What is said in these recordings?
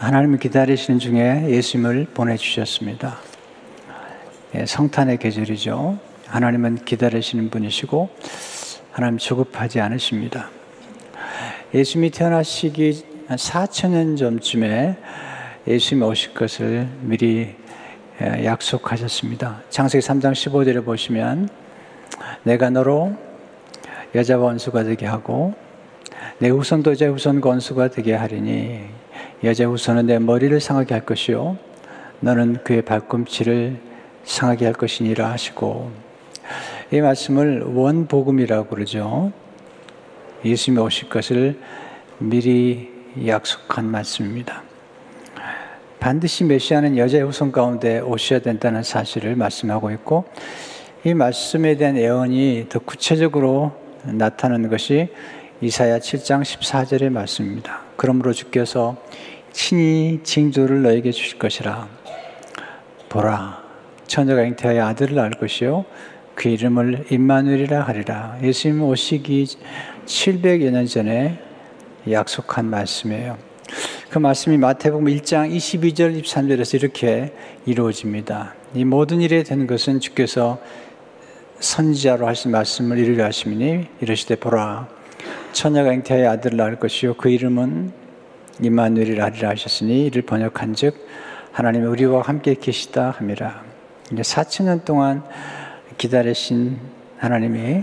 하나님을 기다리시는 중에 예수님을 보내주셨습니다. 예, 성탄의 계절이죠. 하나님은 기다리시는 분이시고 하나님 조급하지 않으십니다. 예수님이 태어나시기 4천년 전쯤에 예수님이 오실 것을 미리 예, 약속하셨습니다. 창세기 3장 15절에 보시면 내가 너로 여자와 원수가 되게 하고 내 후손도 여자 후손 원수가 되게 하리니 여자 후손은 내 머리를 상하게 할 것이요 너는 그의 발꿈치를 상하게 할 것이니라 하시고 이 말씀을 원복음이라고 그러죠. 예수님이 오실 것을 미리 약속한 말씀입니다. 반드시 메시아는 여자의 후손 가운데 오셔야 된다는 사실을 말씀하고 있고 이 말씀에 대한 예언이 더 구체적으로 나타나는 것이 이사야 7장 14절의 말씀입니다. 그러므로 주께서 친히 징조를 너에게 주실 것이라. 보라, 처녀가 잉태하여 아들을 낳을 것이요. 그 이름을 임마누엘이라 하리라. 예수님 오시기 700여 년 전에 약속한 말씀이에요. 그 말씀이 마태복음 1장 22절 23절에서 이렇게 이루어집니다. 이 모든 일에 된 것은 주께서 선지자로 하신 말씀을 이루려 하시니 이러시되 보라 처녀가 잉태하여 아들을 낳을 것이요 그 이름은 임마누엘이라 하리라 하셨으니 이를 번역한즉 하나님이 우리와 함께 계시다 함이라. 이제 4천 년 동안 기다리신 하나님이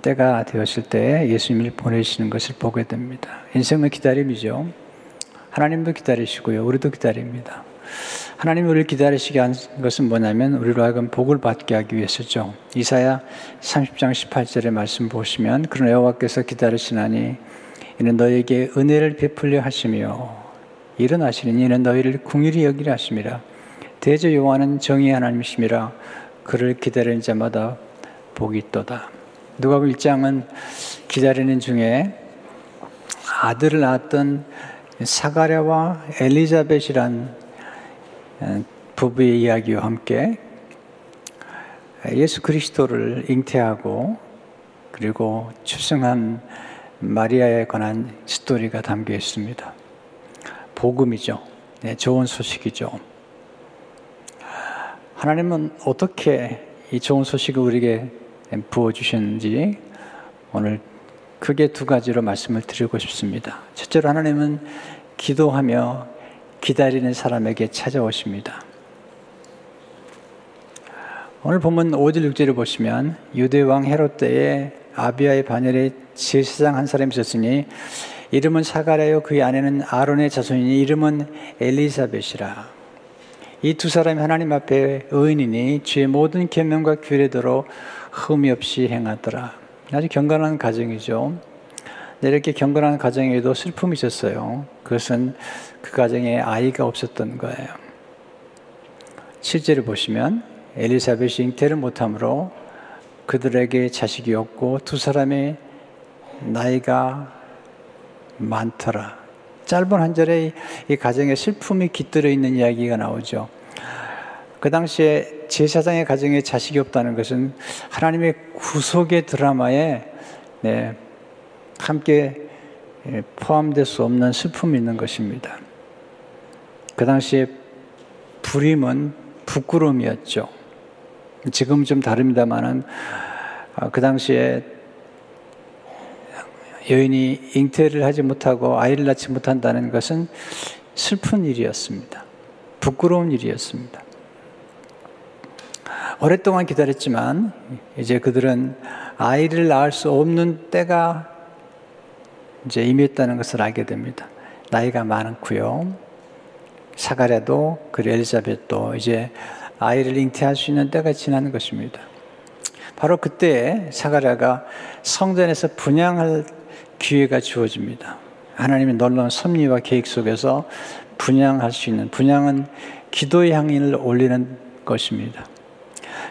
때가 되었을 때 예수님을 보내시는 것을 보게 됩니다. 인생은 기다림이죠. 하나님도 기다리시고요. 우리도 기다립니다. 하나님 우리를 기다리시게 한 것은 뭐냐면 우리로 하여금 복을 받게 하기 위해서죠. 이사야 30장 18절의 말씀 보시면 그런 여호와께서 기다리시나니 이는 너에게 은혜를 베풀려 하시며 일어나시니 이는 너희를 궁일이 여기려 하심이라. 대저 여호와는 정의 하나님이심이라 그를 기다리는 자마다 복이 있도다. 누가복음 1장은 기다리는 중에 아들을 낳았던 사가랴와 엘리자벳이란 부부의 이야기와 함께 예수 그리스도를 잉태하고 그리고 출생한 마리아에 관한 스토리가 담겨 있습니다. 복음이죠. 네, 좋은 소식이죠. 하나님은 어떻게 이 좋은 소식을 우리에게 부어주셨는지 오늘 크게 두 가지로 말씀을 드리고 싶습니다. 첫째로 하나님은 기도하며 기다리는 사람에게 찾아오십니다. 오늘 본문 5절 6절을 보시면 유대 왕 헤롯 때에 아비아의 반열에 제사장 한 사람이 있었으니 이름은 사가랴요 그의 아내는 아론의 자손이니 이름은 엘리사벳이라. 이 두 사람이 하나님 앞에 의인이니 주의 모든 계명과 규례대로 흠이 없이 행하더라. 아주 경건한 가정이죠. 이렇게 경건한 가정에도 슬픔이 있었어요. 그것은 그 가정에 아이가 없었던 거예요. 실제로 보시면 엘리사벳이 잉태를 못함으로 그들에게 자식이 없고 두 사람의 나이가 많더라. 짧은 한 절에 이 가정에 슬픔이 깃들어 있는 이야기가 나오죠. 그 당시에 제사장의 가정에 자식이 없다는 것은 하나님의 구속의 드라마에 네, 함께 포함될 수 없는 슬픔이 있는 것입니다. 그 당시에 불임은 부끄러움이었죠. 지금 좀 다릅니다만은 아, 그 당시에 여인이 잉태를 하지 못하고 아이를 낳지 못한다는 것은 슬픈 일이었습니다. 부끄러운 일이었습니다. 오랫동안 기다렸지만 이제 그들은 아이를 낳을 수 없는 때가 이제 임했다는 것을 알게 됩니다. 나이가 많고요. 사가랴도 그리고 엘리자벳도 이제 아이를 잉태할 수 있는 때가 지나는 것입니다. 바로 그때 사가랴가 성전에서 분양할 기회가 주어집니다. 하나님의 놀라운 섭리와 계획 속에서 분양할 수 있는 분양은 기도의 향을 올리는 것입니다.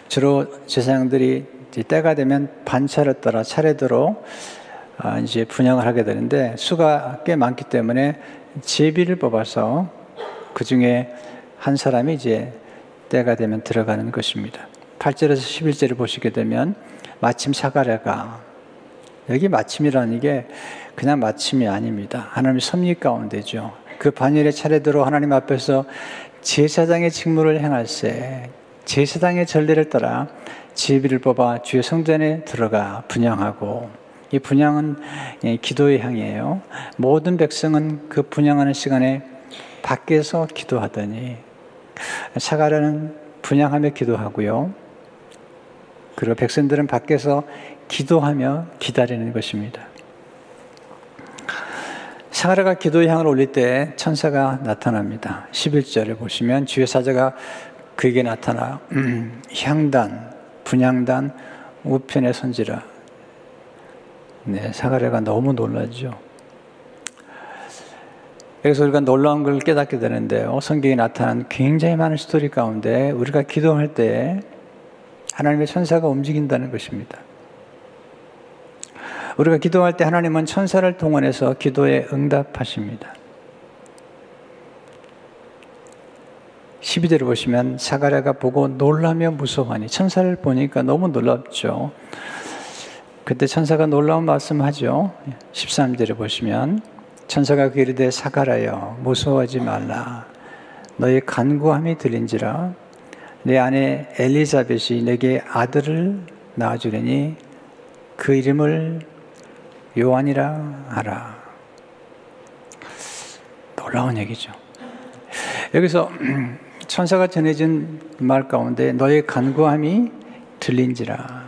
주로 제사장들이 때가 되면 반차를 따라 차례대로 아, 이제 분양을 하게 되는데 수가 꽤 많기 때문에 제비를 뽑아서 그 중에 한 사람이 이제 때가 되면 들어가는 것입니다. 8절에서 11절을 보시게 되면 마침 사가랴가 여기 마침이라는 게 그냥 마침이 아닙니다. 하나님의 섭리 가운데죠. 그 반열의 차례대로 하나님 앞에서 제사장의 직무를 행할세 제사장의 전례를 따라 제비를 뽑아 주의 성전에 들어가 분양하고 이 분양은 예, 기도의 향이에요. 모든 백성은 그 분양하는 시간에 밖에서 기도하더니 사가라는 분양하며 기도하고요. 그리고 백성들은 밖에서 기도하며 기다리는 것입니다. 사가라가 기도의 향을 올릴 때 천사가 나타납니다. 11절에 보시면 주의 사자가 그에게 나타나 음, 향단, 분향단, 우편에 선지라. 네, 사가랴가 너무 놀라죠. 그래서 우리가 놀라운 걸 깨닫게 되는데요. 성경에 나타난 굉장히 많은 스토리 가운데 우리가 기도할 때 하나님의 천사가 움직인다는 것입니다. 우리가 기도할 때 하나님은 천사를 동원해서 기도에 응답하십니다. 12절을 보시면 사가랴가 보고 놀라며 무서워하니 천사를 보니까 너무 놀랍죠. 그때 천사가 놀라운 말씀하죠. 13절에 보시면 천사가 그 이르되 사가라여 무서워하지 말라. 너의 간구함이 들린지라 내 아내 엘리자벳이 내게 아들을 낳아주려니 그 이름을 요한이라 하라. 놀라운 얘기죠. 여기서 천사가 전해진 말 가운데 너의 간구함이 들린지라.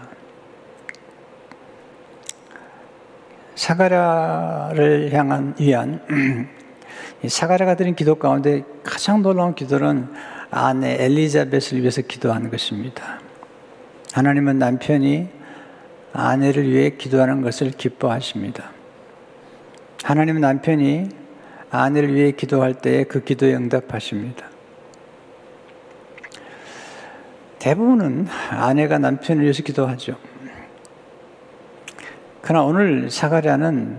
사가랴를 향한 위한 사가랴가 드린 기도 가운데 가장 놀라운 기도는 아내 엘리자벳을 위해서 기도하는 것입니다. 하나님은 남편이 아내를 위해 기도하는 것을 기뻐하십니다. 하나님은 남편이 아내를 위해 기도할 때에 그 기도에 응답하십니다. 대부분은 아내가 남편을 위해서 기도하죠. 그러나 오늘 사가랴는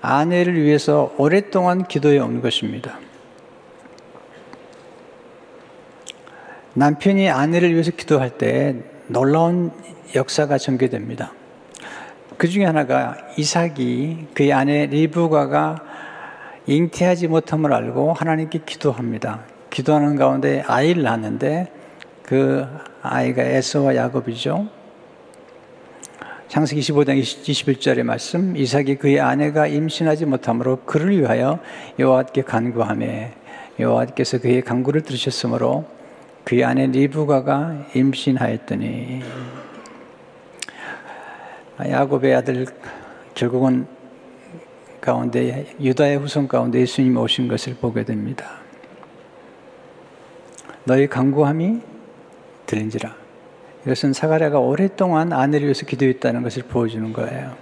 아내를 위해서 오랫동안 기도해 온 것입니다. 남편이 아내를 위해서 기도할 때 놀라운 역사가 전개됩니다. 그 중에 하나가 이삭이 그의 아내 리브가가 잉태하지 못함을 알고 하나님께 기도합니다. 기도하는 가운데 아이를 낳는데 그 아이가 에서와 야곱이죠. 창세기 25장 21절의 말씀 이삭이 그의 아내가 임신하지 못함으로 그를 위하여 여호와께 간구하매 여호와께서 그의 간구를 들으셨으므로 그의 아내 리브가가 임신하였더니 야곱의 아들 결국은 가운데 유다의 후손 가운데 예수님 오신 것을 보게 됩니다. 너희 간구함이 들린지라. 이것은 사가랴가 오랫동안 아내를 위해서 기도했다는 것을 보여주는 거예요.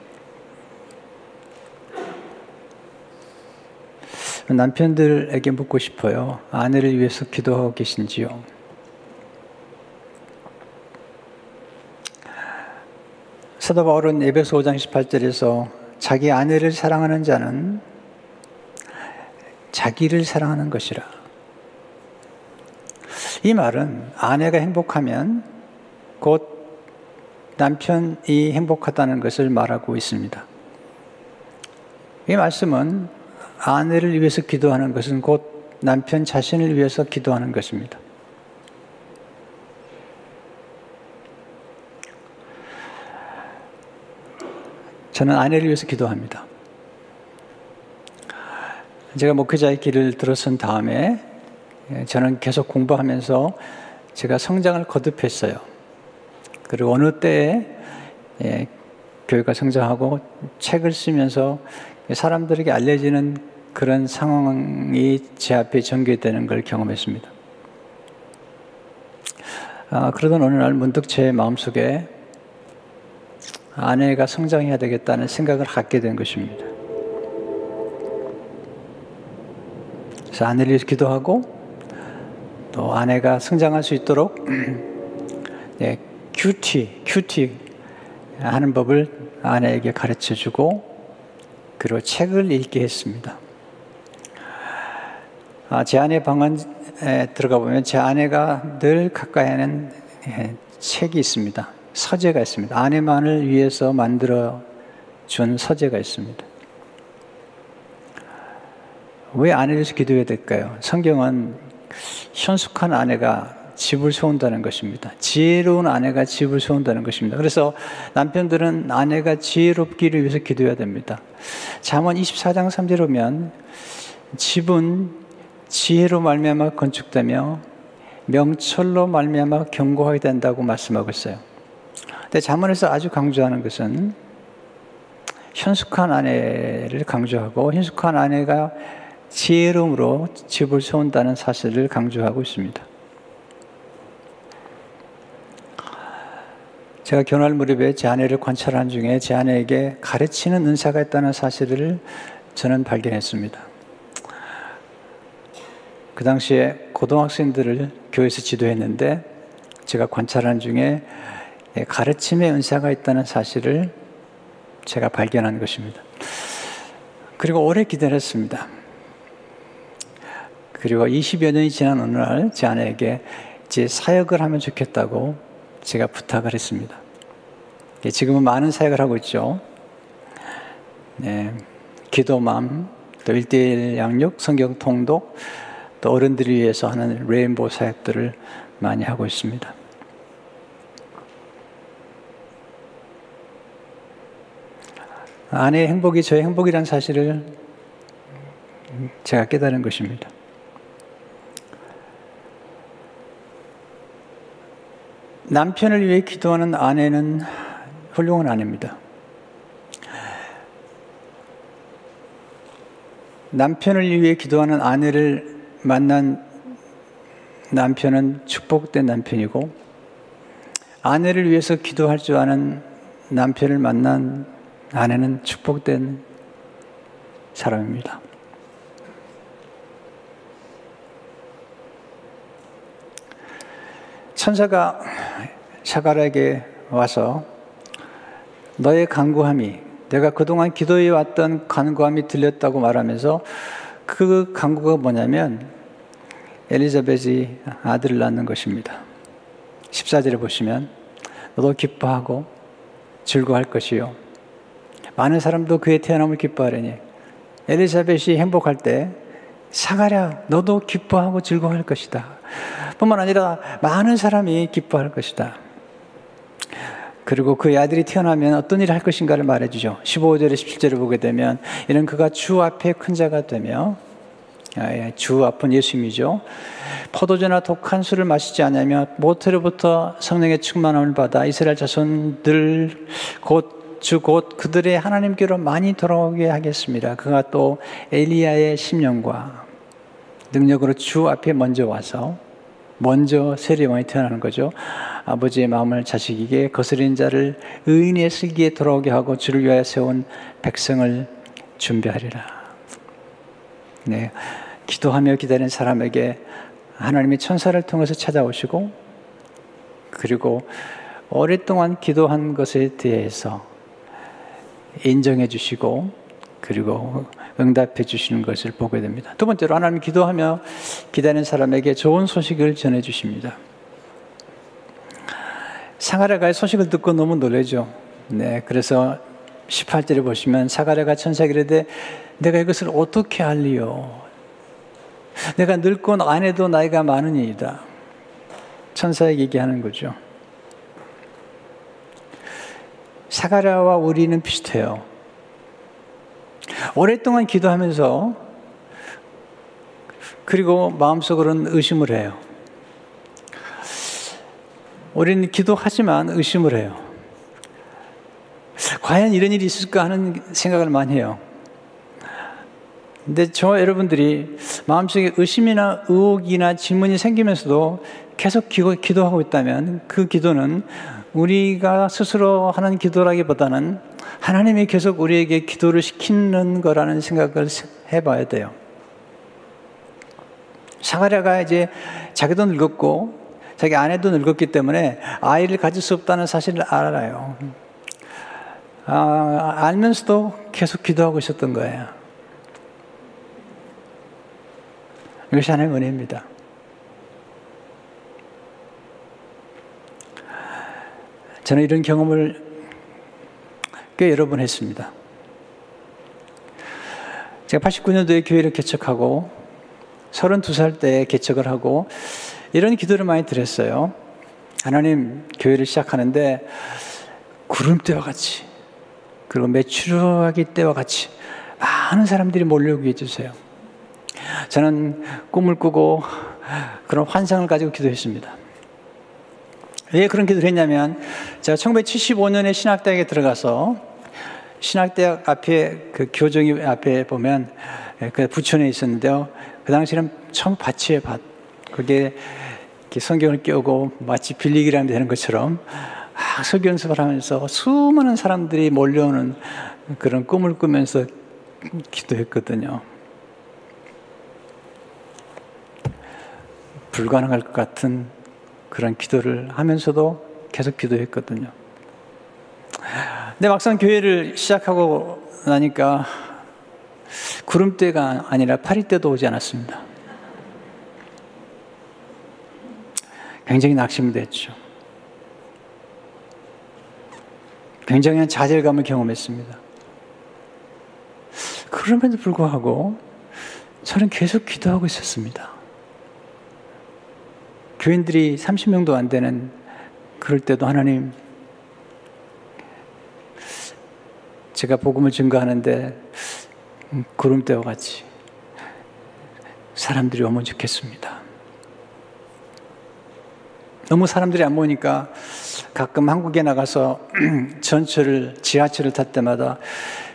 남편들에게 묻고 싶어요. 아내를 위해서 기도하고 계신지요? 사도 바울은 에베소 5장 18절에서 자기 아내를 사랑하는 자는 자기를 사랑하는 것이라. 이 말은 아내가 행복하면 곧 남편이 행복하다는 것을 말하고 있습니다. 이 말씀은 아내를 위해서 기도하는 것은 곧 남편 자신을 위해서 기도하는 것입니다. 저는 아내를 위해서 기도합니다. 제가 목회자의 길을 들어선 다음에 저는 계속 공부하면서 제가 성장을 거듭했어요. 그리고 어느 때에 예, 교회가 성장하고 책을 쓰면서 사람들에게 알려지는 그런 상황이 제 앞에 전개되는 걸 경험했습니다. 아, 그러던 어느 날 문득 제 마음속에 아내가 성장해야 되겠다는 생각을 갖게 된 것입니다. 그래서 아내를 기도하고 또 아내가 성장할 수 있도록 네, 큐티, 큐티 하는 법을 아내에게 가르쳐 주고, 그리고 책을 읽게 했습니다. 아, 제 아내 방에 들어가 보면 제 아내가 늘 가까이 하는 예, 책이 있습니다. 서재가 있습니다. 아내만을 위해서 만들어 준 서재가 있습니다. 왜 아내를 위해서 기도해야 될까요? 성경은 현숙한 아내가 집을 세운다는 것입니다. 지혜로운 아내가 집을 세운다는 것입니다. 그래서 남편들은 아내가 지혜롭기를 위해서 기도해야 됩니다. 잠언 24장 3절 보면 집은 지혜로 말미암아 건축되며 명철로 말미암아 견고하게 된다고 말씀하고 있어요. 근데 잠언에서 아주 강조하는 것은 현숙한 아내를 강조하고 현숙한 아내가 지혜로움으로 집을 세운다는 사실을 강조하고 있습니다. 제가 결혼할 무렵에 제 아내를 관찰한 중에 제 아내에게 가르치는 은사가 있다는 사실을 저는 발견했습니다. 그 당시에 고등학생들을 교회에서 지도했는데 제가 관찰한 중에 가르침의 은사가 있다는 사실을 제가 발견한 것입니다. 그리고 오래 기다렸습니다. 그리고 20여 년이 지난 어느 날 제 아내에게 제 사역을 하면 좋겠다고 제가 부탁을 했습니다. 예, 지금은 많은 사역을 하고 있죠. 네, 기도맘, 또 1대1 양육, 성경 통독, 또 어른들을 위해서 하는 레인보우 사역들을 많이 하고 있습니다. 아내의 행복이 저의 행복이라는 사실을 제가 깨달은 것입니다. 남편을 위해 기도하는 아내는 훌륭한 아내입니다. 남편을 위해 기도하는 아내를 만난 남편은 축복된 남편이고 아내를 위해서 기도할 줄 아는 남편을 만난 아내는 축복된 사람입니다. 천사가 샤가라에게 와서 너의 간구함이 내가 그동안 기도해 왔던 간구함이 들렸다고 말하면서 그 간구가 뭐냐면 엘리자벳이 아들을 낳는 것입니다. 14절에 보시면 너도 기뻐하고 즐거워할 것이요. 많은 사람도 그의 태어남을 기뻐하려니 엘리자벳이 행복할 때 사가랴 너도 기뻐하고 즐거워할 것이다. 뿐만 아니라 많은 사람이 기뻐할 것이다. 그리고 그의 아들이 태어나면 어떤 일을 할 것인가를 말해주죠. 15절에 17절을 보게 되면 이는 그가 주 앞에 큰 자가 되며 아, 예, 주 앞은 예수님이죠. 포도주나 독한 술을 마시지 않으며 모태로부터 성령의 충만함을 받아 이스라엘 자손들 곧 주곧 그들의 하나님께로 많이 돌아오게 하겠습니다. 그가 또 엘리야의 심령과 능력으로 주 앞에 먼저 와서 먼저 세례왕이 태어나는 거죠. 아버지의 마음을 자식에게 거스린 자를 의인의 슬기에 돌아오게 하고 주를 위하여 세운 백성을 준비하리라. 네. 기도하며 기다리는 사람에게 하나님이 천사를 통해서 찾아오시고 그리고 오랫동안 기도한 것에 대해서 인정해 주시고 그리고 응답해 주시는 것을 보게 됩니다. 두 번째로 하나님 기도하며 기다리는 사람에게 좋은 소식을 전해 주십니다. 사가랴가의 소식을 듣고 너무 놀라죠. 네, 그래서 18절에 보시면 사가랴가 천사에게 이르되 내가 이것을 어떻게 알리요? 내가 늙고 아내도 나이가 많으니이다. 천사에게 얘기하는 거죠. 사가랴와 우리는 비슷해요. 오랫동안 기도하면서 그리고 마음속으로는 의심을 해요. 우리는 기도하지만 의심을 해요. 과연 이런 일이 있을까 하는 생각을 많이 해요. 근데 저 여러분들이 마음속에 의심이나 의혹이나 질문이 생기면서도 계속 기도, 하고 있다면 그 기도는 우리가 스스로 하는 기도라기보다는 하나님이 계속 우리에게 기도를 시키는 거라는 생각을 해봐야 돼요. 사가랴가 이제 자기도 늙었고 자기 아내도 늙었기 때문에 아이를 가질 수 없다는 사실을 알아요. 아, 알면서도 계속 기도하고 있었던 거예요. 이것이 하나님의 은혜입니다. 저는 이런 경험을 꽤 여러 번 했습니다. 제가 89년도에 교회를 개척하고 32살 때 개척을 하고 이런 기도를 많이 드렸어요. 하나님 교회를 시작하는데 구름대와 같이 그리고 매출하기 때와 같이 많은 사람들이 몰려오게 해주세요. 저는 꿈을 꾸고 그런 환상을 가지고 기도했습니다. 왜 그런 기도를 했냐면 제가 1975년에 신학대학에 들어가서 신학대학 앞에 그 교정이 앞에 보면 그 부천에 있었는데요. 그 당시에는 처음 밭이에요, 밭. 그게 성경을 끼우고 마치 빌리기라면 되는 것처럼 막 설교 연습을 하면서 수많은 사람들이 몰려오는 그런 꿈을 꾸면서 기도했거든요. 불가능할 것 같은 그런 기도를 하면서도 계속 기도했거든요. 근데 막상 교회를 시작하고 나니까 구름대가 아니라 파리대도 오지 않았습니다. 굉장히 낙심됐죠. 굉장한 좌절감을 경험했습니다. 그럼에도 불구하고 저는 계속 기도하고 있었습니다. 교인들이 30명도 안 되는 그럴 때도 하나님 제가 복음을 증거하는데 구름대와 같이 사람들이 오면 좋겠습니다. 너무 사람들이 안 모이니까 가끔 한국에 나가서 전철을, 지하철을 탈 때마다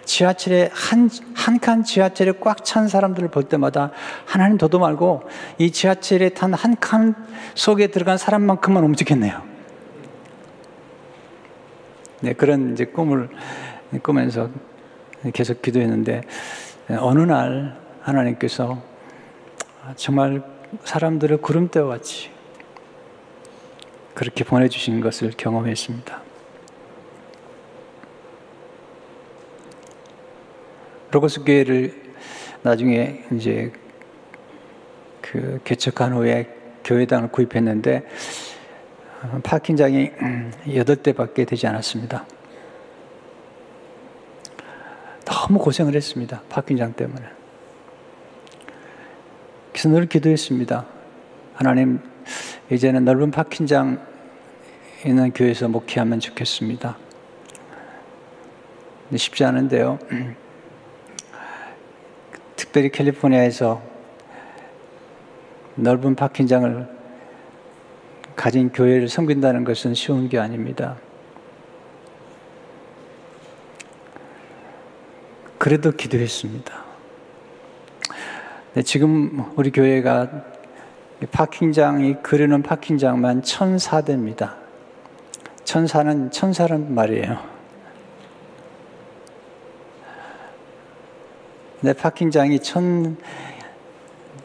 지하철에 한, 한 칸 지하철에 꽉 찬 사람들을 볼 때마다 하나님 도도 말고 이 지하철에 탄 한 칸 속에 들어간 사람만큼만 움직였네요. 네, 그런 이제 꿈을 꾸면서 계속 기도했는데 어느 날 하나님께서 정말 사람들을 구름대와 같이 그렇게 보내주신 것을 경험했습니다. 로고스 교회를 나중에 이제 그 개척한 후에 교회당을 구입했는데 파킹장이 여덟 대밖에 되지 않았습니다. 너무 고생을 했습니다. 파킹장 때문에. 그래서 늘 기도했습니다. 하나님, 이제는 넓은 파킹장 있는 교회에서 목회하면 좋겠습니다. 쉽지 않은데요. 특별히 캘리포니아에서 넓은 파킹장을 가진 교회를 섬긴다는 것은 쉬운 게 아닙니다. 그래도 기도했습니다. 지금 우리 교회가 파킹장이 그리는 파킹장만 천사대입니다. 천사는 천사란 말이에요. 내 파킹장이 천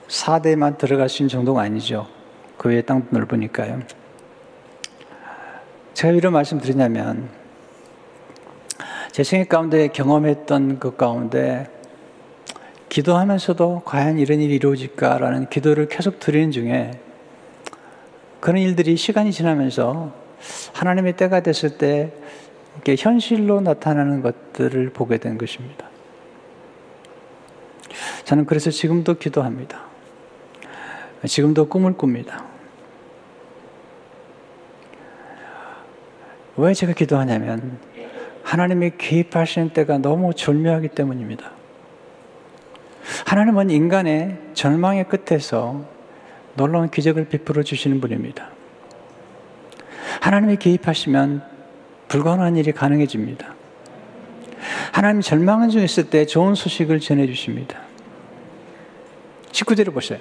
4대만 들어갈 수 있는 정도가 아니죠. 그 외에 땅도 넓으니까요. 제가 이런 말씀 드리냐면, 제 생애 가운데 경험했던 그 가운데, 기도하면서도 과연 이런 일이 이루어질까라는 기도를 계속 드리는 중에, 그런 일들이 시간이 지나면서 하나님의 때가 됐을 때, 이렇게 현실로 나타나는 것들을 보게 된 것입니다. 저는 그래서 지금도 기도합니다. 지금도 꿈을 꿉니다. 왜 제가 기도하냐면 하나님이 개입하시는 때가 너무 절묘하기 때문입니다. 하나님은 인간의 절망의 끝에서 놀라운 기적을 베풀어 주시는 분입니다. 하나님이 개입하시면 불가능한 일이 가능해집니다. 하나님 절망 중에 있을 때 좋은 소식을 전해 주십니다. 19절을 보세요.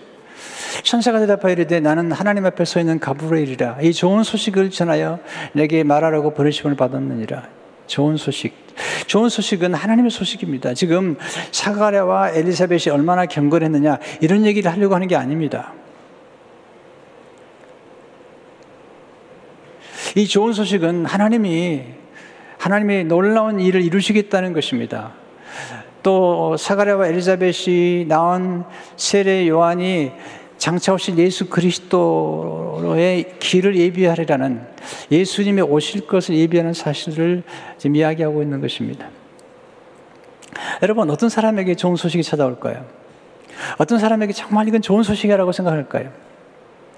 천사가 대답하여 이르되 나는 하나님 앞에 서 있는 가브리엘이라 이 좋은 소식을 전하여 내게 말하라고 버리심을 받았느니라. 좋은 소식. 좋은 소식은 하나님의 소식입니다. 지금 사가랴와 엘리사벳이 얼마나 경건했느냐 이런 얘기를 하려고 하는 게 아닙니다. 이 좋은 소식은 하나님이 하나님의 놀라운 일을 이루시겠다는 것입니다. 또 사가랴와 엘리자벳이 낳은 세례 요한이 장차 오실 예수 그리스도의 길을 예비하리라는 예수님이 오실 것을 예비하는 사실을 지금 이야기하고 있는 것입니다. 여러분, 어떤 사람에게 좋은 소식이 찾아올까요? 어떤 사람에게 정말 이건 좋은 소식이라고 생각할까요?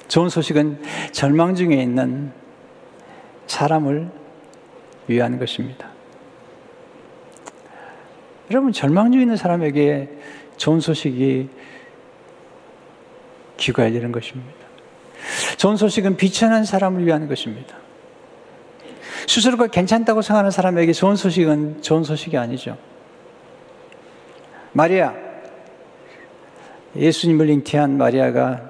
좋은 소식은 절망 중에 있는 사람을 위한 것입니다. 여러분, 절망 중에 있는 사람에게 좋은 소식이 귀가야 되는 것입니다. 좋은 소식은 비천한 사람을 위한 것입니다. 스스로가 괜찮다고 생각하는 사람에게 좋은 소식은 좋은 소식이 아니죠. 마리아, 예수님을 잉태한 마리아가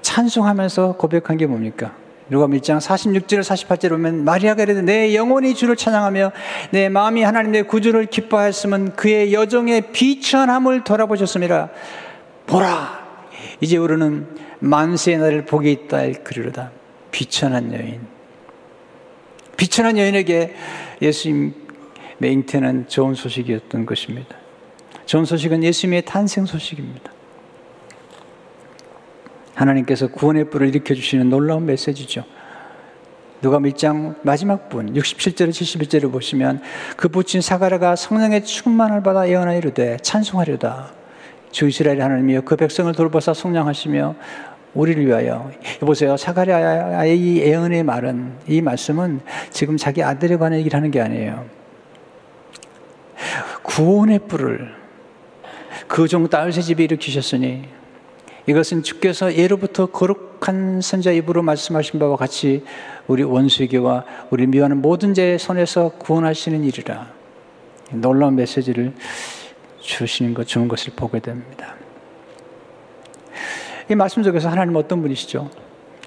찬송하면서 고백한 게 뭡니까? 누가 1장 46절 48절 보면 마리아가 이르되 내 영혼이 주를 찬양하며 내 마음이 하나님 의 구주를 기뻐하였으면 그의 여정의 비천함을 돌아보셨음이라 보라 이제 우리는 만세의 날을 복이 있다 그리로다. 비천한 여인. 비천한 여인에게 예수님의 잉태는 좋은 소식이었던 것입니다. 좋은 소식은 예수님의 탄생 소식입니다. 하나님께서 구원의 뿔을 일으켜주시는 놀라운 메시지죠. 누가 1장 마지막 분 67절 71절을 보시면 그 붙인 사가랴가 성령의 충만을 받아 예언하 이르되 찬송하려다 주 이스라엘 하나님이여 그 백성을 돌보사 성령하시며 우리를 위하여. 보세요? 사가랴의 이 예언의 말은 이 말씀은 지금 자기 아들에 관한 얘기를 하는 게 아니에요. 구원의 뿔을 그종 딸세 집에 일으키셨으니 이것은 주께서 예로부터 거룩한 선자 입으로 말씀하신 바와 같이 우리 원수에게와 우리 미워하는 모든 죄의 손에서 구원하시는 일이라. 놀라운 메시지를 주시는 것, 주는 것을 보게 됩니다. 이 말씀 속에서 하나님 어떤 분이시죠?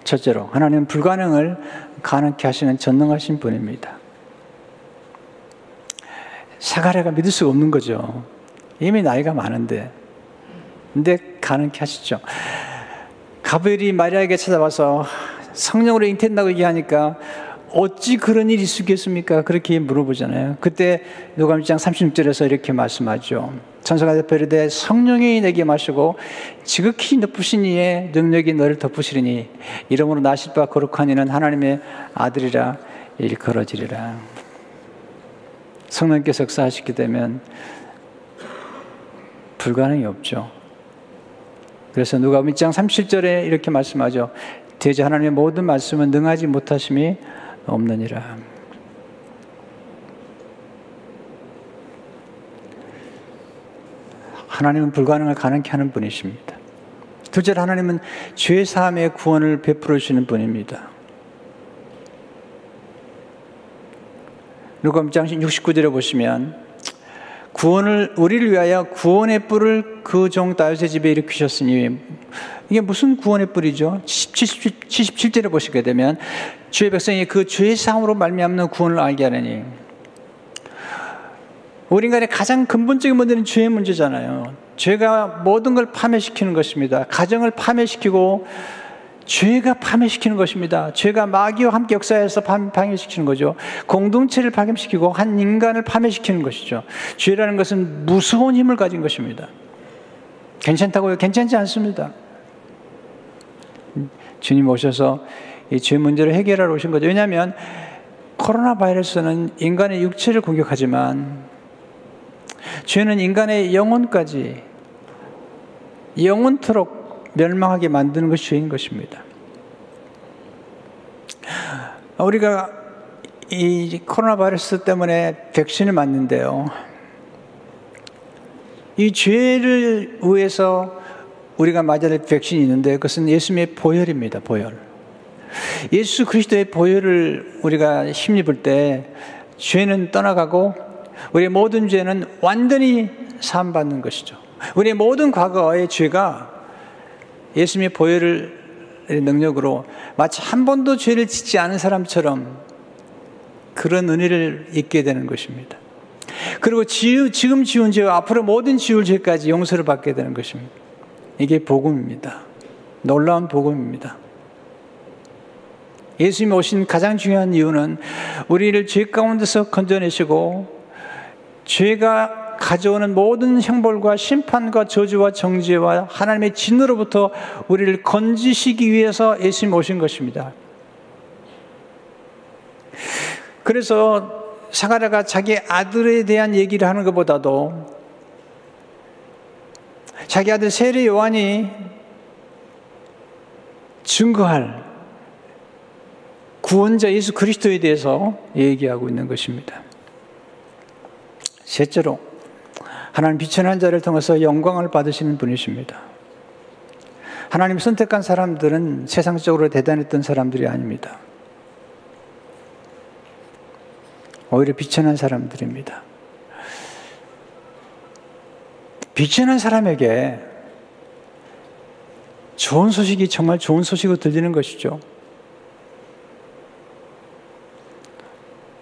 첫째로, 하나님은 불가능을 가능케 하시는 전능하신 분입니다. 사가랴가 믿을 수가 없는 거죠. 이미 나이가 많은데. 근데 가능케 하시죠. 가브리엘이 마리아에게 찾아와서 성령으로 잉태한다고 얘기하니까 어찌 그런 일이 있겠습니까? 그렇게 물어보잖아요. 그때 누가복음 1장 36절에서 이렇게 말씀하죠. 천사가 대표르되 성령이 내게 마시고 지극히 높으신 이의 능력이 너를 덮으시리니 이름으로 나실 바 거룩한 이는 하나님의 아들이라 일컬어지리라. 성령께서 역사하시게 되면 불가능이 없죠. 그래서 누가 1장 37절에 이렇게 말씀하죠. 대제 하나님의 모든 말씀은 능하지 못하심이 없느니라. 하나님은 불가능을 가능케 하는 분이십니다. 둘째로 하나님은 죄 사함의 구원을 베풀어 주시는 분입니다. 누가 1장 69절에 보시면 구원을 우리를 위하여 구원의 뿔을 그 종 다윗의 집에 일으키셨으니 이게 무슨 구원의 뿔이죠? 77, 77절에 보시게 되면 주의 백성이 그 죄의 상으로 말미암는 구원을 알게 하느니 우리 인간의 가장 근본적인 문제는 죄의 문제잖아요. 죄가 모든 걸 파멸시키는 것입니다. 가정을 파멸시키고 죄가 파멸시키는 것입니다. 죄가 마귀와 함께 역사해서 파멸시키는 거죠. 공동체를 파멸시키고 한 인간을 파멸시키는 것이죠. 죄라는 것은 무서운 힘을 가진 것입니다. 괜찮다고요? 괜찮지 않습니다. 주님 오셔서 이 죄 문제를 해결하러 오신 거죠. 왜냐하면 코로나 바이러스는 인간의 육체를 공격하지만 죄는 인간의 영혼까지 영원토록 멸망하게 만드는 것이 죄인 것입니다. 우리가 이 코로나 바이러스 때문에 백신을 맞는데요. 이 죄를 위해서 우리가 맞아야 될 백신이 있는데 그것은 예수님의 보혈입니다. 보혈. 예수 그리스도의 보혈을 우리가 힘입을 때 죄는 떠나가고 우리의 모든 죄는 완전히 사함받는 것이죠. 우리의 모든 과거의 죄가 예수님의 보혈을 능력으로 마치 한 번도 죄를 짓지 않은 사람처럼 그런 은혜를 잊게 되는 것입니다. 그리고 지금 지은 죄와 앞으로 모든 지울 죄까지 용서를 받게 되는 것입니다. 이게 복음입니다. 놀라운 복음입니다. 예수님 오신 가장 중요한 이유는 우리를 죄 가운데서 건져내시고 죄가 가져오는 모든 형벌과 심판과 저주와 정죄와 하나님의 진으로부터 우리를 건지시기 위해서 예수님 오신 것입니다. 그래서 사가랴가 자기 아들에 대한 얘기를 하는 것보다도 자기 아들 세례 요한이 증거할 구원자 예수 그리스도에 대해서 얘기하고 있는 것입니다. 셋째로 하나님 비천한 자를 통해서 영광을 받으시는 분이십니다. 하나님 선택한 사람들은 세상적으로 대단했던 사람들이 아닙니다. 오히려 비천한 사람들입니다. 비천한 사람에게 좋은 소식이 정말 좋은 소식으로 들리는 것이죠.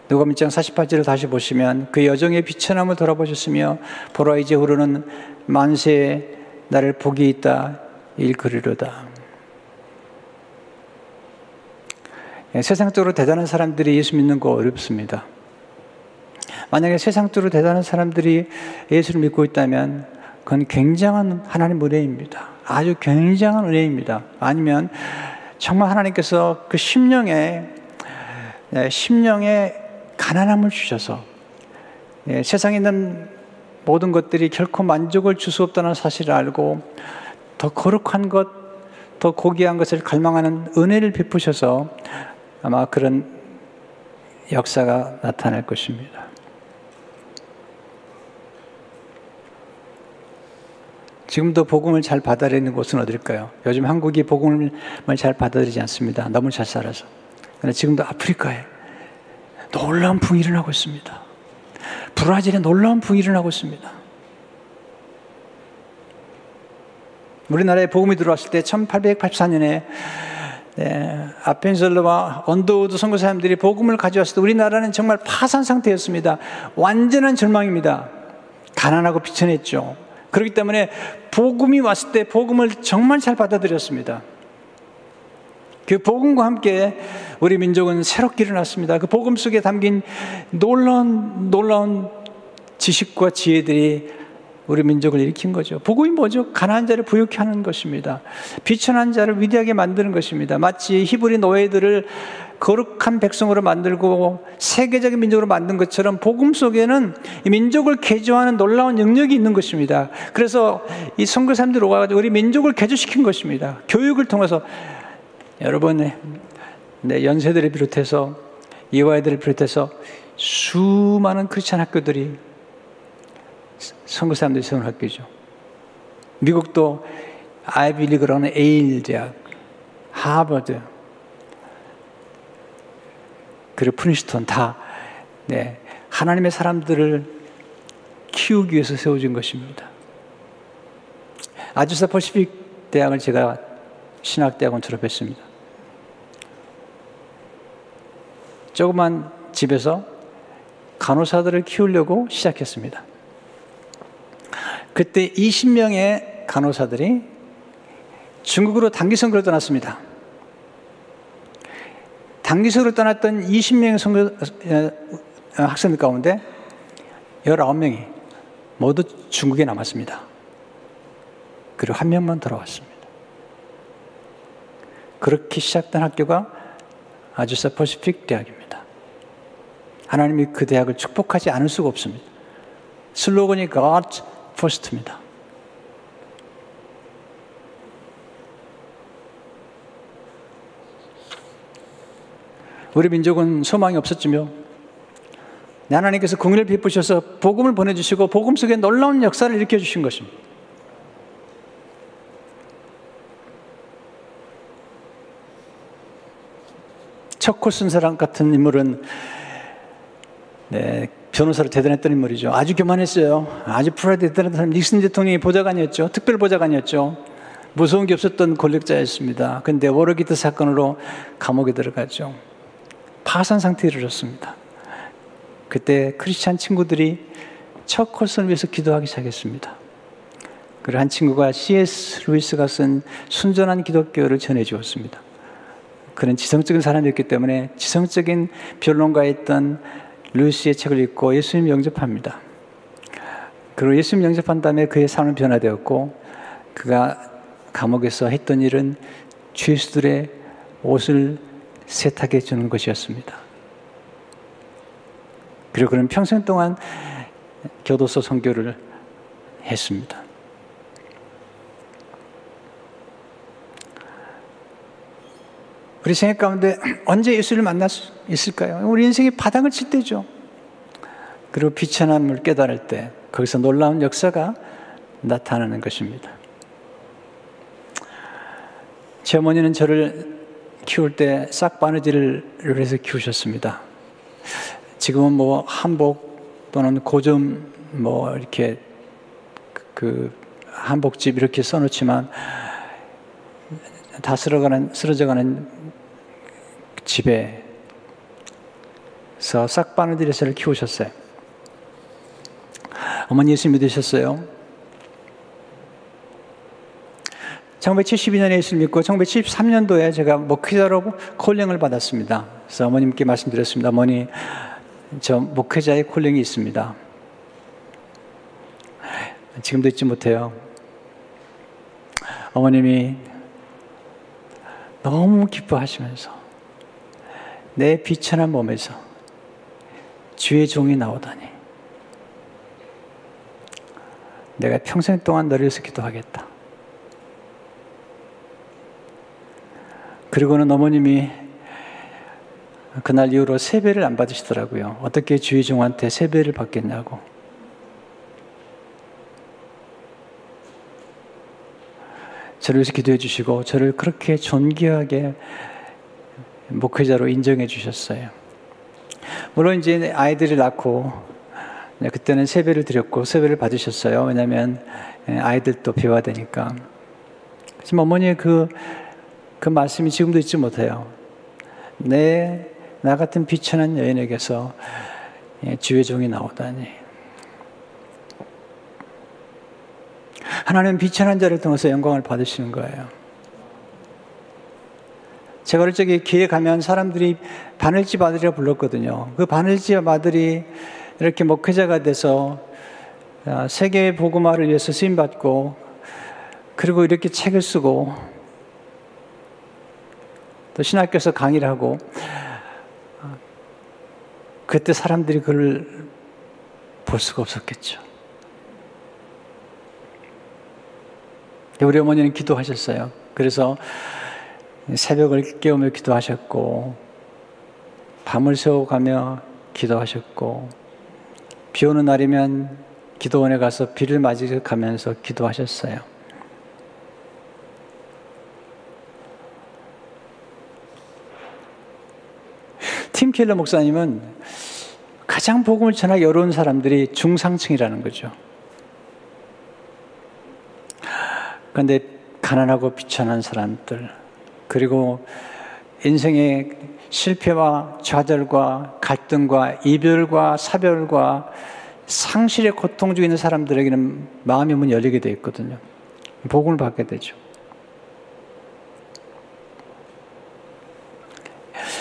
누가 밑장 48절을 다시 보시면 그 여정의 비천함을 돌아보셨으며 보라 이제 흐르는 만세에 나를 복이 있다 일그리로다. 예, 세상적으로 대단한 사람들이 예수 믿는 거 어렵습니다. 만약에 세상적으로 대단한 사람들이 예수를 믿고 있다면 그건 굉장한 하나님 은혜입니다. 아주 굉장한 은혜입니다. 아니면 정말 하나님께서 그 심령에 네, 심령에 가난함을 주셔서 예, 세상에 있는 모든 것들이 결코 만족을 줄 수 없다는 사실을 알고 더 거룩한 것, 더 고귀한 것을 갈망하는 은혜를 베푸셔서 아마 그런 역사가 나타날 것입니다. 지금도 복음을 잘 받아들이는 곳은 어딜까요? 요즘 한국이 복음을 잘 받아들이지 않습니다. 너무 잘 살아서. 그러나 지금도 아프리카에 놀라운 부흥이 일어나고 있습니다. 브라질에 놀라운 부흥이 일어나고 있습니다. 우리나라에 복음이 들어왔을 때 1884년에 네, 아펜젤러와 언더우드 선교사님들이 복음을 가져왔을 때 우리나라는 정말 파산 상태였습니다. 완전한 절망입니다. 가난하고 비천했죠. 그렇기 때문에 복음이 왔을 때 복음을 정말 잘 받아들였습니다. 그 복음과 함께 우리 민족은 새롭게 일어났습니다. 그 복음 속에 담긴 놀라운 놀라운 지식과 지혜들이 우리 민족을 일으킨 거죠. 복음이 뭐죠? 가난한 자를 부유케 하는 것입니다. 비천한 자를 위대하게 만드는 것입니다. 마치 히브리 노예들을 거룩한 백성으로 만들고 세계적인 민족으로 만든 것처럼 복음 속에는 민족을 개조하는 놀라운 능력이 있는 것입니다. 그래서 이 선교사님들 오가지고 우리 민족을 개조시킨 것입니다. 교육을 통해서 여러분, 네, 연세들을 비롯해서 이화애들을 비롯해서 수많은 크리스천 학교들이 선교 사람들이 세운 학교죠. 미국도 아이비리그라는 에일 대학, 하버드, 그리고 프린스턴 다 네, 하나님의 사람들을 키우기 위해서 세워진 것입니다. 아주사 퍼시픽 대학을 제가 신학대학원 졸업했습니다. 조그만 집에서 간호사들을 키우려고 시작했습니다. 그때 20명의 간호사들이 중국으로 단기 선교를 떠났습니다. 단기 선교를 떠났던 20명의 선교, 어, 학생들 가운데 19명이 모두 중국에 남았습니다. 그리고 한 명만 돌아왔습니다. 그렇게 시작된 학교가 아주사 퍼시픽 대학입니다. 하나님이 그 대학을 축복하지 않을 수가 없습니다. 슬로건이 God First입니다. 우리 민족은 소망이 없었지며 하나님께서 공의를 베푸셔서 복음을 보내주시고 복음 속에 놀라운 역사를 일으켜 주신 것입니다. 쓴 사람 같은 인물은 네, 변호사로 대단했던 인물이죠. 아주 교만했어요. 아주 프라이드 대단한 사람. 닉슨 대통령이 보좌관이었죠. 특별 보좌관이었죠. 무서운 게 없었던 권력자였습니다. 근데 워터게이트 사건으로 감옥에 들어갔죠. 파산 상태에 이르렀습니다. 그때 크리스찬 친구들이 척 콜슨을 위해서 기도하기 시작했습니다. 그리고 한 친구가 C.S. 루이스가 쓴 순전한 기독교를 전해 주었습니다. 그런 지성적인 사람이었기 때문에 지성적인 변론가였던 루시의 책을 읽고 예수님 영접합니다. 그리고 예수님 영접한 다음에 그의 삶은 변화되었고 그가 감옥에서 했던 일은 죄수들의 옷을 세탁해 주는 것이었습니다. 그리고 그는 평생 동안 교도소 선교를 했습니다. 우리 생각 가운데 언제 예수를 만날 수 있을까요? 우리 인생이 바닥을 칠 때죠. 그리고 비천함을 깨달을 때 거기서 놀라운 역사가 나타나는 것입니다. 제 어머니는 저를 키울 때 싹 바느질을 해서 키우셨습니다. 지금은 뭐 한복 또는 고점 뭐 이렇게 그 한복집 이렇게 써놓지만 다 쓰러가는 쓰러져가는 집에서 싹바느질해서를 키우셨어요. 어머니 예수 믿으셨어요? 1972년에 예수를 믿고 1973년도에 제가 목회자로 콜링을 받았습니다. 그래서 어머님께 말씀드렸습니다. 어머니, 저 목회자의 콜링이 있습니다. 지금도 잊지 못해요. 어머님이 너무 기뻐하시면서 내 비천한 몸에서 주의 종이 나오다니 내가 평생 동안 너를 위해서 기도하겠다. 그리고는 어머님이 그날 이후로 세배를 안 받으시더라고요. 어떻게 주의 종한테 세배를 받겠냐고. 저를 위해서 기도해 주시고 저를 그렇게 존귀하게 목회자로 인정해 주셨어요. 물론 이제 아이들을 낳고 그때는 세배를 드렸고 세배를 받으셨어요. 왜냐하면 아이들도 배워야 되니까. 하지만 어머니의 그, 그 말씀이 지금도 잊지 못해요. 내, 나 같은 비천한 여인에게서 주의 종이 나오다니. 하나님 비천한 자를 통해서 영광을 받으시는 거예요. 제가 어릴 적에 기회 가면 사람들이 바늘집 아들이라 불렀거든요. 그 바늘집 아들이 이렇게 목회자가 돼서 아, 세계 복음화를 위해서 쓰임 받고 그리고 이렇게 책을 쓰고 또 신학교에서 강의를 하고 그때 사람들이 그걸 볼 수가 없었겠죠. 우리 어머니는 기도하셨어요. 그래서 새벽을 깨우며 기도하셨고, 밤을 새워가며 기도하셨고, 비 오는 날이면 기도원에 가서 비를 맞이가면서 기도하셨어요. 팀 켈러 목사님은 가장 복음을 전하기 어려운 사람들이 중상층이라는 거죠. 그런데 가난하고 비천한 사람들, 그리고 인생의 실패와 좌절과 갈등과 이별과 사별과 상실의 고통 중에 있는 사람들에게는 마음의 문 열리게 되어 있거든요. 복음을 받게 되죠.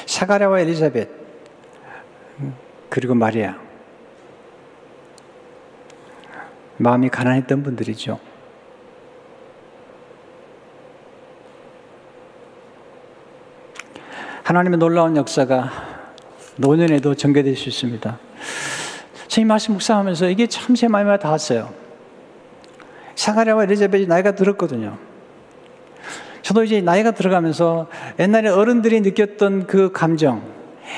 사가랴와 엘리자벳 그리고 마리아 마음이 가난했던 분들이죠. 하나님의 놀라운 역사가 노년에도 전개될 수 있습니다. 제 말씀 묵상하면서 이게 참 제 마음에 닿았어요. 사가랴와 엘리자벳이 나이가 들었거든요. 저도 이제 나이가 들어가면서 옛날에 어른들이 느꼈던 그 감정,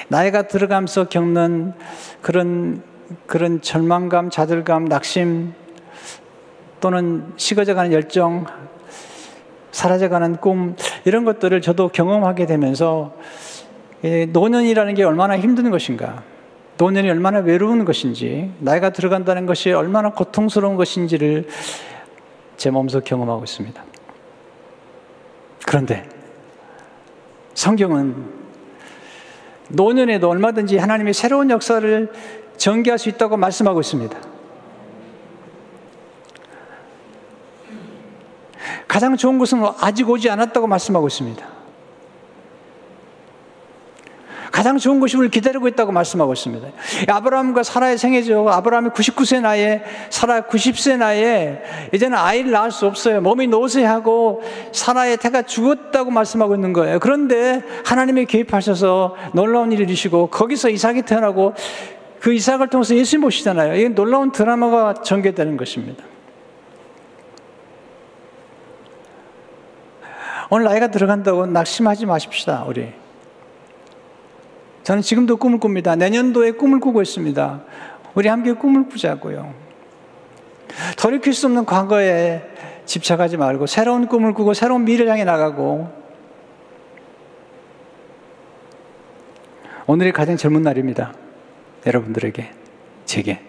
나이가 들어가면서 겪는 그런 그런 절망감, 좌절감, 낙심 또는 식어져가는 열정, 사라져가는 꿈 이런 것들을 저도 경험하게 되면서 노년이라는 게 얼마나 힘든 것인가 노년이 얼마나 외로운 것인지 나이가 들어간다는 것이 얼마나 고통스러운 것인지를 제 몸소 경험하고 있습니다. 그런데 성경은 노년에도 얼마든지 하나님의 새로운 역사를 전개할 수 있다고 말씀하고 있습니다. 가장 좋은 것은 아직 오지 않았다고 말씀하고 있습니다. 가장 좋은 것이 우리를 기다리고 있다고 말씀하고 있습니다. 아브라함과 사라의 생애죠. 아브라함이 99세 나이에, 사라 90세 나이에, 이제는 아이를 낳을 수 없어요. 몸이 노쇠하고, 사라의 태가 죽었다고 말씀하고 있는 거예요. 그런데 하나님이 개입하셔서 놀라운 일을 이루시고, 거기서 이삭이 태어나고, 그 이삭을 통해서 예수님 보시잖아요. 이게 놀라운 드라마가 전개되는 것입니다. 오늘 나이가 들어간다고 낙심하지 마십시다, 우리. 저는 지금도 꿈을 꿉니다. 내년도에 꿈을 꾸고 있습니다. 우리 함께 꿈을 꾸자고요. 돌이킬 수 없는 과거에 집착하지 말고 새로운 꿈을 꾸고 새로운 미래를 향해 나가고 오늘이 가장 젊은 날입니다. 여러분들에게, 제게.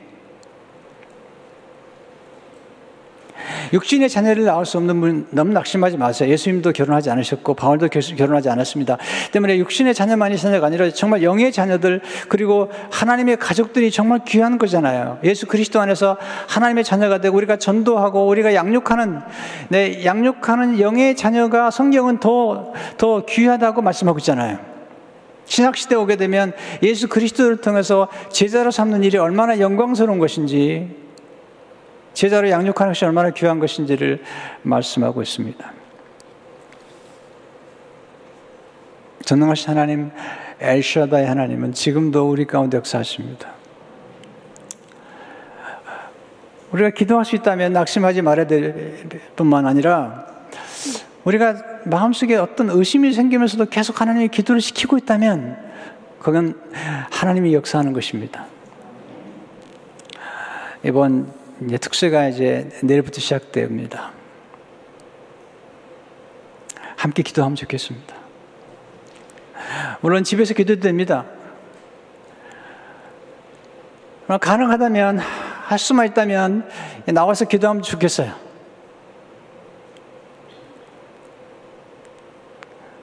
육신의 자녀를 낳을 수 없는 분 너무 낙심하지 마세요. 예수님도 결혼하지 않으셨고 바울도 결혼하지 않았습니다. 때문에 육신의 자녀만이 자녀가 아니라 정말 영의 자녀들 그리고 하나님의 가족들이 정말 귀한 거잖아요. 예수 그리스도 안에서 하나님의 자녀가 되고 우리가 전도하고 우리가 양육하는 네, 양육하는 영의 자녀가 성경은 더 더 귀하다고 말씀하고 있잖아요. 신학 시대 오게 되면 예수 그리스도를 통해서 제자로 삼는 일이 얼마나 영광스러운 것인지 제자로 양육하는 것이 얼마나 귀한 것인지를 말씀하고 있습니다. 전능하신 하나님 엘샤다의 하나님은 지금도 우리 가운데 역사하십니다. 우리가 기도할 수 있다면 낙심하지 말아야 될 뿐만 아니라 우리가 마음속에 어떤 의심이 생기면서도 계속 하나님의 기도를 시키고 있다면 그건 하나님이 역사하는 것입니다. 이번 이제 특세가 이제 내일부터 시작됩니다. 함께 기도하면 좋겠습니다. 물론 집에서 기도도 됩니다. 가능하다면 할 수만 있다면 나와서 기도하면 좋겠어요.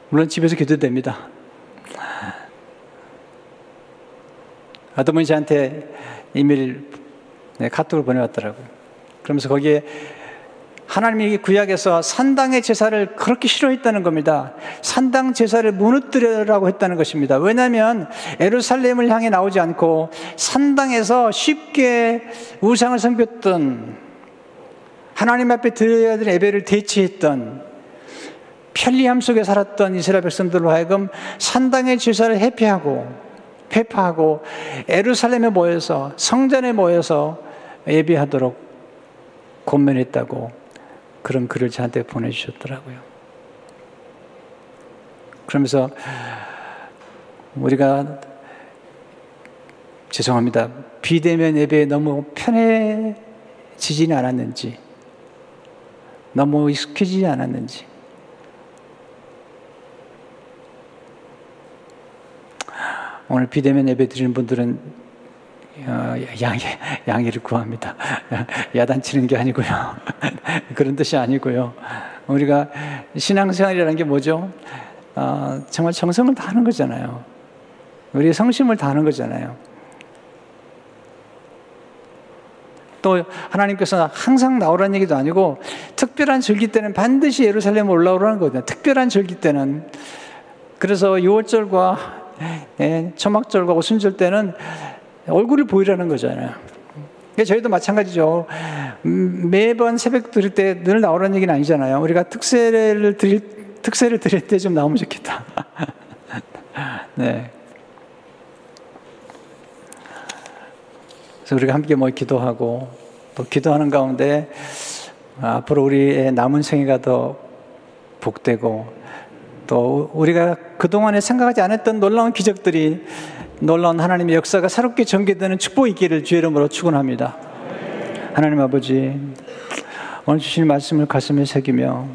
물론 집에서 기도도 됩니다. 어떤 분이 저한테 이메일 네, 카톡을 보내왔더라고요. 그러면서 거기에 하나님이 구약에서 산당의 제사를 그렇게 싫어했다는 겁니다. 산당 제사를 무너뜨려라고 했다는 것입니다. 왜냐하면 에루살렘을 향해 나오지 않고 산당에서 쉽게 우상을 섬겼던 하나님 앞에 드려야 될 예배를 대치했던 편리함 속에 살았던 이스라엘 백성들로 하여금 산당의 제사를 회피하고 회파하고 에루살렘에 모여서 성전에 모여서 예배하도록 권면했다고 그런 글을 저한테 보내주셨더라고요. 그러면서 우리가 죄송합니다. 비대면 예배에 너무 편해지지는 않았는지, 너무 익숙해지지 않았는지, 오늘 비대면 예배 드리는 분들은 어, 양해, 양해를 구합니다. 야단치는 게 아니고요. 그런 뜻이 아니고요. 우리가 신앙생활이라는 게 뭐죠? 어, 정말 정성을 다하는 거잖아요. 우리 성심을 다하는 거잖아요. 또 하나님께서 항상 나오라는 얘기도 아니고 특별한 절기 때는 반드시 예루살렘 올라오라는 거거든요. 특별한 절기 때는 그래서 6월절과 예, 초막절과 오순절 때는 얼굴을 보이라는 거잖아요. 저희도 마찬가지죠. 음, 매번 새벽 드릴 때 늘 나오라는 얘기는 아니잖아요. 우리가 특세를 드릴, 특세를 드릴 때 좀 나오면 좋겠다. 네. 그래서 우리가 함께 뭐 기도하고 또 기도하는 가운데 앞으로 우리의 남은 생애가 더 복되고 또 우리가 그동안에 생각하지 않았던 놀라운 기적들이 놀라운 하나님의 역사가 새롭게 전개되는 축복이 있기를 주의 이름으로 축원합니다. 하나님 아버지 오늘 주신 말씀을 가슴에 새기며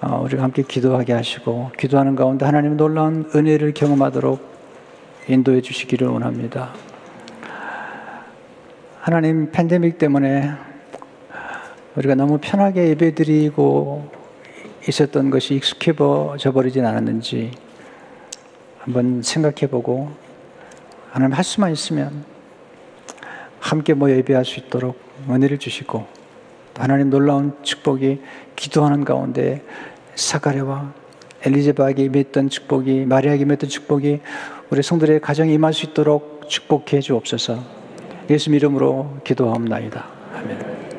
어, 우리가 함께 기도하게 하시고 기도하는 가운데 하나님 놀라운 은혜를 경험하도록 인도해 주시기를 원합니다. 하나님 팬데믹 때문에 우리가 너무 편하게 예배드리고 있었던 것이 익숙해져 버리진 않았는지 한번 생각해 보고 하나님 할 수만 있으면 함께 모여 예배할 수 있도록 은혜를 주시고 하나님 놀라운 축복이 기도하는 가운데 사가랴와 엘리제바에게 임했던 축복이 마리아에게 임했던 축복이 우리 성들의 가정에 임할 수 있도록 축복해 주옵소서 예수 이름으로 기도하옵나이다. 아멘.